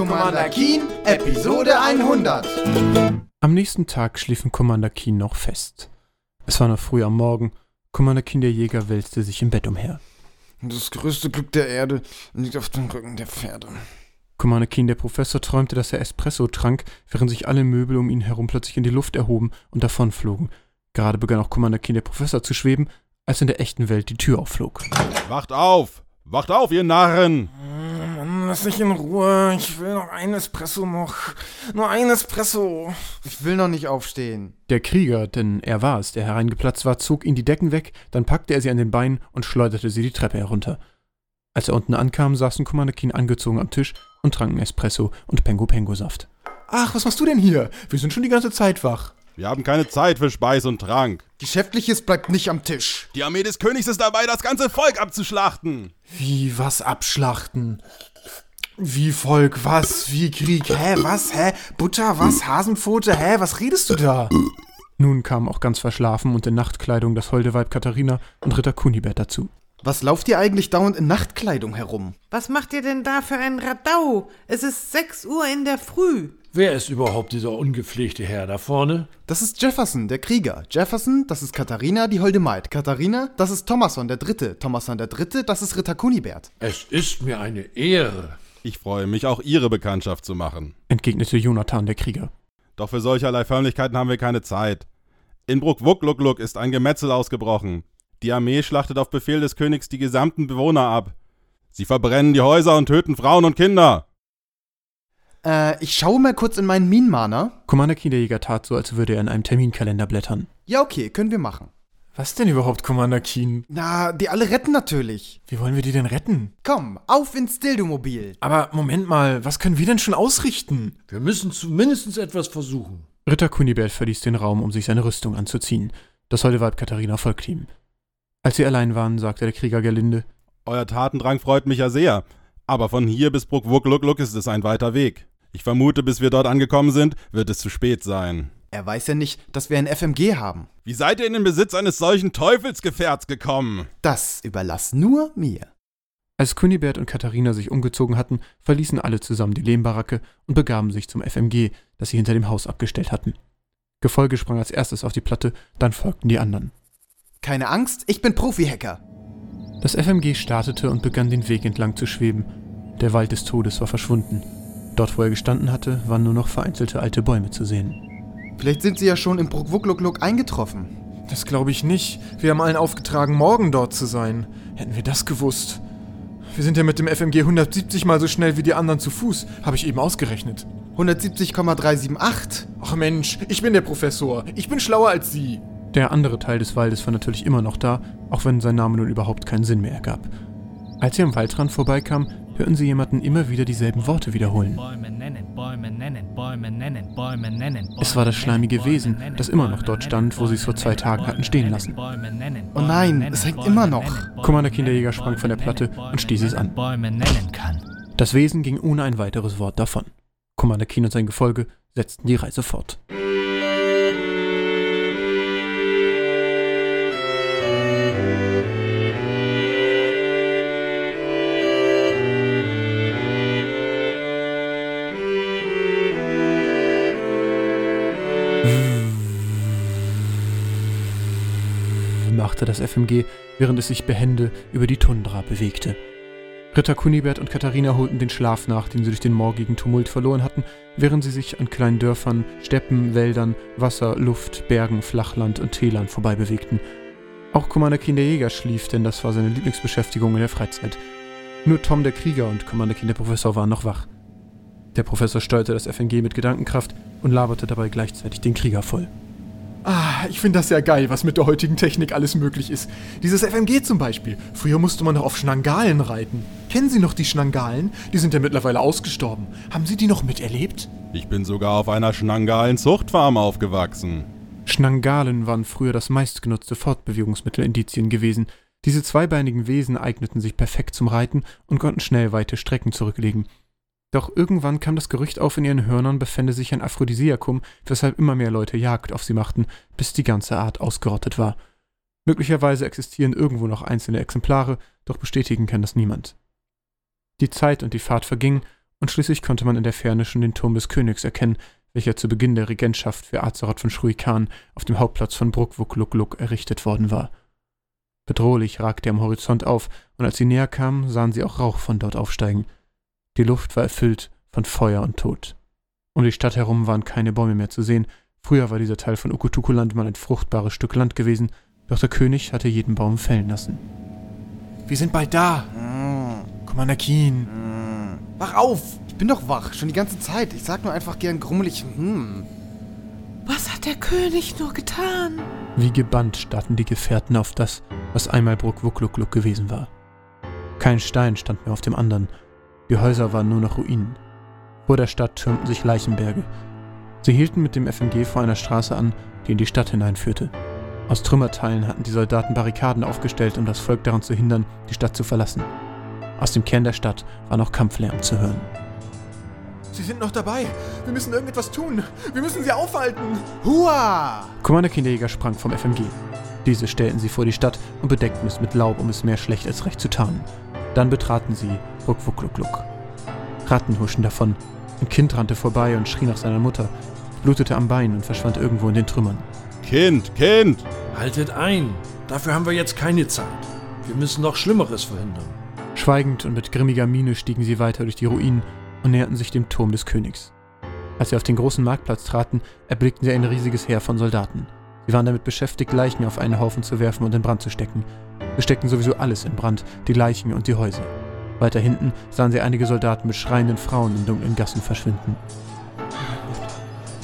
Commander Keen, Episode 100. Am nächsten Tag schliefen Commander Keen noch fest. Es war noch früh am Morgen. Commander Keen der Jäger wälzte sich im Bett umher. Das größte Glück der Erde liegt auf dem Rücken der Pferde. Commander Keen der Professor träumte, dass er Espresso trank, während sich alle Möbel um ihn herum plötzlich in die Luft erhoben und davonflogen. Gerade begann auch Commander Keen der Professor zu schweben, als in der echten Welt die Tür aufflog. Wacht auf! Wacht auf, ihr Narren! Lass mich in Ruhe. Ich will noch ein Espresso noch. Nur ein Espresso. Ich will noch nicht aufstehen. Der Krieger, denn er war es, der hereingeplatzt war, zog ihn die Decken weg, dann packte er sie an den Beinen und schleuderte sie die Treppe herunter. Als er unten ankam, saßen Commander Keen angezogen am Tisch und tranken Espresso und Pengo-Pengo-Saft. Ach, was machst du denn hier? Wir sind schon die ganze Zeit wach. Wir haben keine Zeit für Speis und Trank. Geschäftliches bleibt nicht am Tisch. Die Armee des Königs ist dabei, das ganze Volk abzuschlachten. Wie, was abschlachten? Wie Volk, was? Wie Krieg? Hä, was? Hä? Butter, was? Hasenpfote? Hä, was redest du da? Nun kamen auch ganz verschlafen und in Nachtkleidung das holde Weib Katharina und Ritter Kunibert dazu. Was lauft ihr eigentlich dauernd in Nachtkleidung herum? Was macht ihr denn da für ein Radau? Es ist 6 Uhr in der Früh. Wer ist überhaupt dieser ungepflegte Herr da vorne? Das ist Jefferson, der Krieger. Jefferson, das ist Katharina, die holde Maid. Katharina, das ist Thomason, der Dritte. Thomason, der Dritte, das ist Ritter Kunibert. Es ist mir eine Ehre. Ich freue mich, auch Ihre Bekanntschaft zu machen. entgegnete Jonathan der Krieger. Doch für solcherlei Förmlichkeiten haben wir keine Zeit. In Bruck-Wuck-Luck-Luck ist ein Gemetzel ausgebrochen. Die Armee schlachtet auf Befehl des Königs die gesamten Bewohner ab. Sie verbrennen die Häuser und töten Frauen und Kinder. Äh, ich schaue mal kurz in meinen Minenmana. Commander Keen der Jäger tat so, als würde er in einem Terminkalender blättern. Ja, okay, können wir machen. Was denn überhaupt, Commander Keen? Na, die alle retten natürlich. Wie wollen wir die denn retten? Komm, auf ins Dildomobil. Aber Moment mal, was können wir denn schon ausrichten? Wir müssen zumindest etwas versuchen. Ritter Kunibert verließ den Raum, um sich seine Rüstung anzuziehen. Das holde Weib Katharina folgte ihm. Als sie allein waren, sagte der Krieger Gerlinde, Euer Tatendrang freut mich ja sehr. Aber von hier bis Bruck-Wuck-Luck-Luck ist es ein weiter Weg. Ich vermute, bis wir dort angekommen sind, wird es zu spät sein. Er weiß ja nicht, dass wir ein FMG haben. Wie seid ihr in den Besitz eines solchen Teufelsgefährts gekommen? Das überlass nur mir. Als Kunibert und Katharina sich umgezogen hatten, verließen alle zusammen die Lehmbaracke und begaben sich zum FMG, das sie hinter dem Haus abgestellt hatten. Gefolge sprang als erstes auf die Platte, dann folgten die anderen. Keine Angst, ich bin Profi-Hacker. Das FMG startete und begann den Weg entlang zu schweben. Der Wald des Todes war verschwunden. Dort, wo er gestanden hatte, waren nur noch vereinzelte alte Bäume zu sehen. Vielleicht sind sie ja schon im Bruck-Wuck-Luck-Luck eingetroffen. Das glaube ich nicht. Wir haben allen aufgetragen, morgen dort zu sein. Hätten wir das gewusst. Wir sind ja mit dem FMG 170 mal so schnell wie die anderen zu Fuß, habe ich eben ausgerechnet. 170,378. Ach Mensch, ich bin der Professor. Ich bin schlauer als Sie. Der andere Teil des Waldes war natürlich immer noch da, auch wenn sein Name nun überhaupt keinen Sinn mehr ergab. Als sie am Waldrand vorbeikamen, hörten sie jemanden immer wieder dieselben Worte wiederholen. Es war das schleimige Wesen, das immer noch dort stand, wo sie es vor zwei Tagen hatten stehen lassen. Oh nein, es hängt immer noch. Commander Kinderjäger sprang von der Platte und stieß es an. Das Wesen ging ohne ein weiteres Wort davon. Commander Keen und sein Gefolge setzten die Reise fort. Machte das FMG, während es sich behende über die Tundra bewegte. Ritter Kunibert und Katharina holten den Schlaf nach, den sie durch den morgigen Tumult verloren hatten, während sie sich an kleinen Dörfern, Steppen, Wäldern, Wasser, Luft, Bergen, Flachland und Tälern vorbei bewegten. Auch Commander Jäger schlief, denn das war seine Lieblingsbeschäftigung in der Freizeit. Nur Tom der Krieger und Commander Professor waren noch wach. Der Professor steuerte das FNG mit Gedankenkraft und laberte dabei gleichzeitig den Krieger voll. Ah, ich finde das ja geil, was mit der heutigen Technik alles möglich ist. Dieses FMG zum Beispiel. Früher musste man noch auf Schnangalen reiten. Kennen Sie noch die Schnangalen? Die sind ja mittlerweile ausgestorben. Haben Sie die noch miterlebt? Ich bin sogar auf einer schnangalen Zuchtfarm aufgewachsen. Schnangalen waren früher das meistgenutzte Fortbewegungsmittel in Indizien gewesen. Diese zweibeinigen Wesen eigneten sich perfekt zum Reiten und konnten schnell weite Strecken zurücklegen. Doch irgendwann kam das Gerücht auf, in ihren Hörnern befände sich ein Aphrodisiakum, weshalb immer mehr Leute Jagd auf sie machten, bis die ganze Art ausgerottet war. Möglicherweise existieren irgendwo noch einzelne Exemplare, doch bestätigen kann das niemand. Die Zeit und die Fahrt vergingen, und schließlich konnte man in der Ferne schon den Turm des Königs erkennen, welcher zu Beginn der Regentschaft für Azeroth von Shruikan auf dem Hauptplatz von Brukwukluk errichtet worden war. Bedrohlich ragte er am Horizont auf, und als sie näher kamen, sahen sie auch Rauch von dort aufsteigen. Die Luft war erfüllt von Feuer und Tod. Um die Stadt herum waren keine Bäume mehr zu sehen. Früher war dieser Teil von Ukutukuland mal ein fruchtbares Stück Land gewesen, doch der König hatte jeden Baum fällen lassen. Wir sind bald da. Commander Keen. Wach auf! Ich bin doch wach, schon die ganze Zeit. Ich sag nur einfach gern grummelig, hm. Was hat der König nur getan? Wie gebannt starrten die Gefährten auf das, was einmal Brukwuklukluk gewesen war. Kein Stein stand mehr auf dem anderen. Die Häuser waren nur noch Ruinen. Vor der Stadt türmten sich Leichenberge. Sie hielten mit dem FMG vor einer Straße an, die in die Stadt hineinführte. Aus Trümmerteilen hatten die Soldaten Barrikaden aufgestellt, um das Volk daran zu hindern, die Stadt zu verlassen. Aus dem Kern der Stadt war noch Kampflärm zu hören. Sie sind noch dabei. Wir müssen irgendetwas tun. Wir müssen sie aufhalten. Hua! Commander Kinderjäger sprang vom FMG. Diese stellten sie vor die Stadt und bedeckten es mit Laub, um es mehr schlecht als recht zu tarnen. Dann betraten sie Ruckwuckluckluk. Ratten huschen davon. Ein Kind rannte vorbei und schrie nach seiner Mutter, blutete am Bein und verschwand irgendwo in den Trümmern. Kind, Kind! Haltet ein! Dafür haben wir jetzt keine Zeit. Wir müssen noch Schlimmeres verhindern. Schweigend und mit grimmiger Miene stiegen sie weiter durch die Ruinen und näherten sich dem Turm des Königs. Als sie auf den großen Marktplatz traten, erblickten sie ein riesiges Heer von Soldaten. Sie waren damit beschäftigt, Leichen auf einen Haufen zu werfen und in Brand zu stecken. Sie steckten sowieso alles in Brand, die Leichen und die Häuser. Weiter hinten sahen sie einige Soldaten mit schreienden Frauen in dunklen Gassen verschwinden.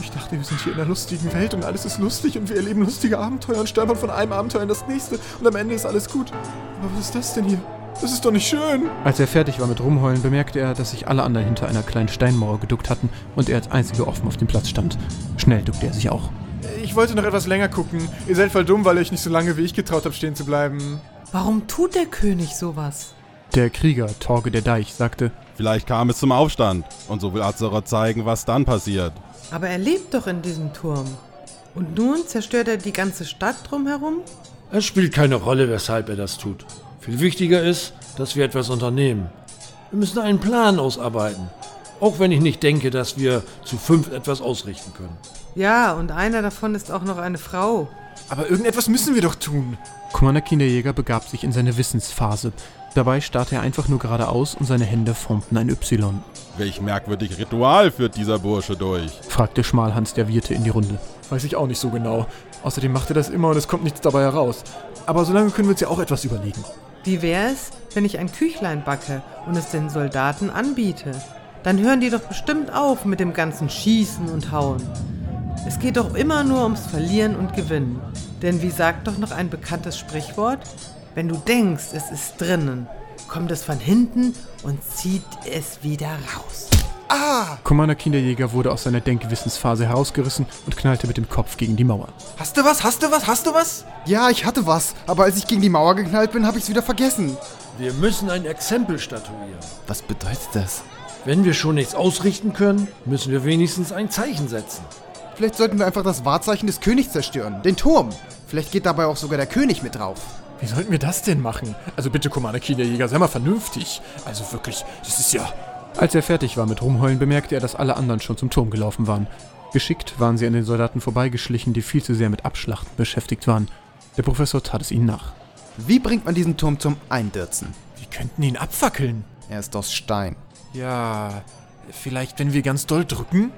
Ich dachte, wir sind hier in einer lustigen Welt und alles ist lustig und wir erleben lustige Abenteuer und stolpern von einem Abenteuer in das nächste und am Ende ist alles gut. Aber was ist das denn hier? Das ist doch nicht schön. Als er fertig war mit Rumheulen, bemerkte er, dass sich alle anderen hinter einer kleinen Steinmauer geduckt hatten und er als einziger offen auf dem Platz stand. Schnell duckte er sich auch. Ich wollte noch etwas länger gucken. Ihr seid voll dumm, weil ihr euch nicht so lange wie ich getraut habt, stehen zu bleiben. Warum tut der König sowas? Der Krieger, Torge der Deich, sagte, Vielleicht kam es zum Aufstand und so will Azeroth zeigen, was dann passiert. Aber er lebt doch in diesem Turm. Und nun zerstört er die ganze Stadt drumherum? Es spielt keine Rolle, weshalb er das tut. Viel wichtiger ist, dass wir etwas unternehmen. Wir müssen einen Plan ausarbeiten. Auch wenn ich nicht denke, dass wir zu fünf etwas ausrichten können. Ja, und einer davon ist auch noch eine Frau. Aber irgendetwas müssen wir doch tun. Commander Kinderjäger begab sich in seine Wissensphase. Dabei starrte er einfach nur geradeaus und seine Hände formten ein Y. Welch merkwürdig Ritual führt dieser Bursche durch? fragte Schmalhans der Wirte in die Runde. Weiß ich auch nicht so genau. Außerdem macht er das immer und es kommt nichts dabei heraus. Aber solange können wir uns ja auch etwas überlegen. Wie wäre es, wenn ich ein Küchlein backe und es den Soldaten anbiete? Dann hören die doch bestimmt auf mit dem ganzen Schießen und Hauen. Es geht doch immer nur ums Verlieren und Gewinnen. Denn wie sagt doch noch ein bekanntes Sprichwort? Wenn du denkst, es ist drinnen, kommt es von hinten und zieht es wieder raus. Commander Kinderjäger wurde aus seiner Denkwissensphase herausgerissen und knallte mit dem Kopf gegen die Mauer. Hast du was? Hast du was? Hast du was? Ja, ich hatte was, aber als ich gegen die Mauer geknallt bin, habe ich es wieder vergessen. Wir müssen ein Exempel statuieren. Was bedeutet das? Wenn wir schon nichts ausrichten können, müssen wir wenigstens ein Zeichen setzen. Vielleicht sollten wir einfach das Wahrzeichen des Königs zerstören, den Turm. Vielleicht geht dabei auch sogar der König mit drauf. Wie sollten wir das denn machen? Also bitte, Commander Kinderjäger, sei mal vernünftig. Also wirklich, das ist ja... Als er fertig war mit Rumheulen, bemerkte er, dass alle anderen schon zum Turm gelaufen waren. Geschickt waren sie an den Soldaten vorbeigeschlichen, die viel zu sehr mit Abschlachten beschäftigt waren. Der Professor tat es ihnen nach. Wie bringt man diesen Turm zum Eindirzen? Wir könnten ihn abfackeln. Er ist aus Stein. Ja, vielleicht wenn wir ganz doll drücken?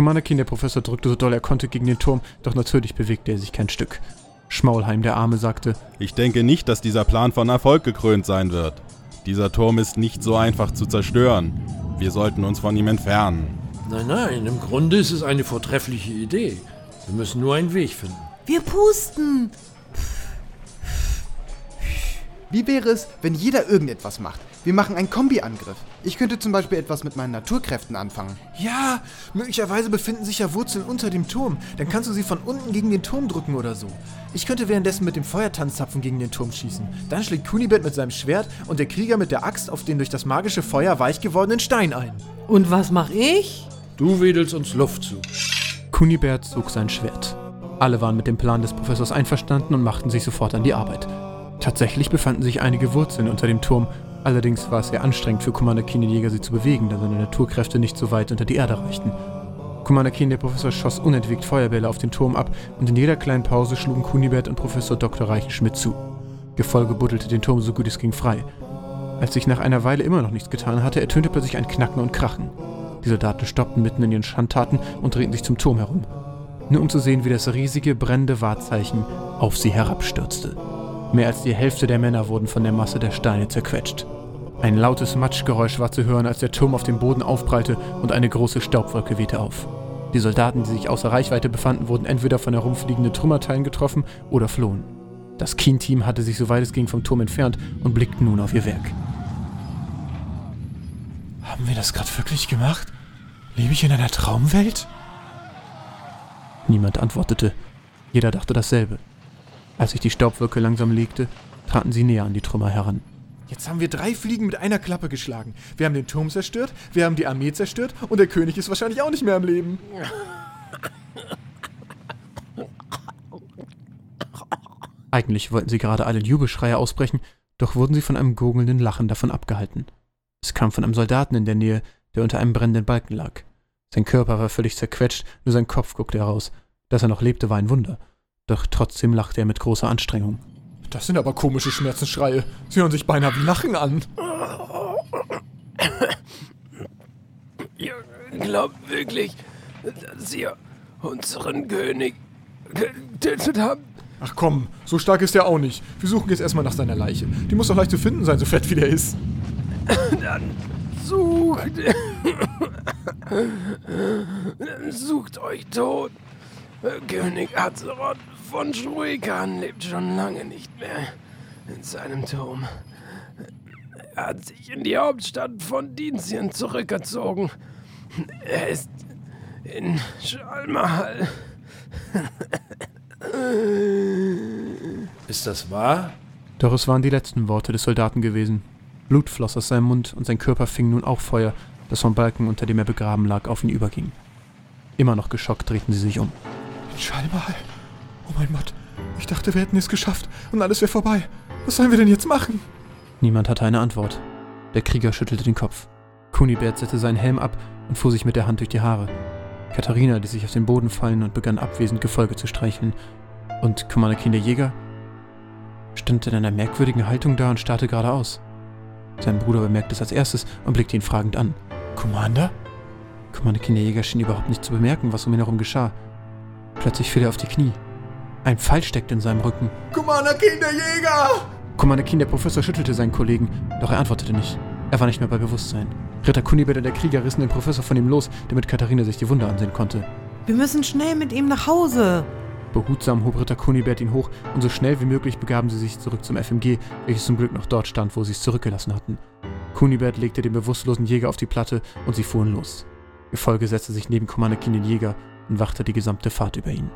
Commander Keen, der Professor, drückte so doll er konnte gegen den Turm, doch natürlich bewegte er sich kein Stück. Schmaulheim, der Arme, sagte, Ich denke nicht, dass dieser Plan von Erfolg gekrönt sein wird. Dieser Turm ist nicht so einfach zu zerstören. Wir sollten uns von ihm entfernen. Nein, nein, im Grunde ist es eine vortreffliche Idee. Wir müssen nur einen Weg finden. Wir pusten! Wie wäre es, wenn jeder irgendetwas macht? Wir machen einen Kombi-Angriff. Ich könnte zum Beispiel etwas mit meinen Naturkräften anfangen. Ja, möglicherweise befinden sich ja Wurzeln unter dem Turm. Dann kannst du sie von unten gegen den Turm drücken oder so. Ich könnte währenddessen mit dem Feuertanzzapfen gegen den Turm schießen. Dann schlägt Kunibet mit seinem Schwert und der Krieger mit der Axt auf den durch das magische Feuer weich gewordenen Stein ein. Und was mache ich? Du wedelst uns Luft zu. Kunibert zog sein Schwert. Alle waren mit dem Plan des Professors einverstanden und machten sich sofort an die Arbeit. Tatsächlich befanden sich einige Wurzeln unter dem Turm Allerdings war es sehr anstrengend für Commander Keen den Jäger, sie zu bewegen, da seine Naturkräfte nicht so weit unter die Erde reichten. Commander Keen, der Professor, schoss unentwegt Feuerbälle auf den Turm ab und in jeder kleinen Pause schlugen Kunibert und Professor Dr. Reichenschmidt zu. Gefolge buddelte den Turm so gut es ging frei. Als sich nach einer Weile immer noch nichts getan hatte, ertönte plötzlich ein Knacken und Krachen. Die Soldaten stoppten mitten in ihren Schandtaten und drehten sich zum Turm herum. Nur um zu sehen, wie das riesige, brennende Wahrzeichen auf sie herabstürzte. Mehr als die Hälfte der Männer wurden von der Masse der Steine zerquetscht. Ein lautes Matschgeräusch war zu hören, als der Turm auf dem Boden aufprallte und eine große Staubwolke wehte auf. Die Soldaten, die sich außer Reichweite befanden, wurden entweder von herumfliegenden Trümmerteilen getroffen oder flohen. Das Keen-Team hatte sich soweit es ging vom Turm entfernt und blickten nun auf ihr Werk. Haben wir das gerade wirklich gemacht? Lebe ich in einer Traumwelt? Niemand antwortete. Jeder dachte dasselbe. Als sich die Staubwolke langsam legte, traten sie näher an die Trümmer heran. Jetzt haben wir drei Fliegen mit einer Klappe geschlagen. Wir haben den Turm zerstört, wir haben die Armee zerstört und der König ist wahrscheinlich auch nicht mehr am Leben. Eigentlich wollten sie gerade alle Jubelschreie ausbrechen, doch wurden sie von einem gurgelnden Lachen davon abgehalten. Es kam von einem Soldaten in der Nähe, der unter einem brennenden Balken lag. Sein Körper war völlig zerquetscht, nur sein Kopf guckte heraus. Dass er noch lebte, war ein Wunder. Doch trotzdem lachte er mit großer Anstrengung. Das sind aber komische Schmerzensschreie. Sie hören sich beinahe wie Lachen an. Ihr glaubt wirklich, dass ihr unseren König getötet habt? Ach komm, so stark ist er auch nicht. Wir suchen jetzt erstmal nach seiner Leiche. Die muss doch leicht zu finden sein, so fett wie der ist. Dann sucht. Dann sucht euch tot. König Azeroth von Shruikan lebt schon lange nicht mehr in seinem Turm. Er hat sich in die Hauptstadt von Dinzien zurückgezogen. Er ist in Schalmahal. Ist das wahr? Doch es waren die letzten Worte des Soldaten gewesen. Blut floss aus seinem Mund und sein Körper fing nun auch Feuer, das vom Balken, unter dem er begraben lag, auf ihn überging. Immer noch geschockt drehten sie sich um. Schallmal. Oh mein Gott. Ich dachte, wir hätten es geschafft und alles wäre vorbei. Was sollen wir denn jetzt machen? Niemand hatte eine Antwort. Der Krieger schüttelte den Kopf. Kunibert setzte seinen Helm ab und fuhr sich mit der Hand durch die Haare. Katharina ließ sich auf den Boden fallen und begann abwesend Gefolge zu streicheln. Und Kumanakin der Jäger stand in einer merkwürdigen Haltung da und starrte geradeaus. Sein Bruder bemerkte es als erstes und blickte ihn fragend an. Commander? Kumanakin der Jäger schien überhaupt nicht zu bemerken, was um ihn herum geschah. Plötzlich fiel er auf die Knie. Ein Pfeil steckte in seinem Rücken. Commander Kinderjäger! Commander Keen, der Professor, schüttelte seinen Kollegen, doch er antwortete nicht. Er war nicht mehr bei Bewusstsein. Ritter Kunibert und der Krieger rissen den Professor von ihm los, damit Katharina sich die Wunde ansehen konnte. Wir müssen schnell mit ihm nach Hause. Behutsam hob Ritter Kunibert ihn hoch und so schnell wie möglich begaben sie sich zurück zum FMG, welches zum Glück noch dort stand, wo sie es zurückgelassen hatten. Kunibert legte den bewusstlosen Jäger auf die Platte und sie fuhren los. Gefolge setzte sich neben Commander Keen den Jäger wachte die gesamte Fahrt über ihn.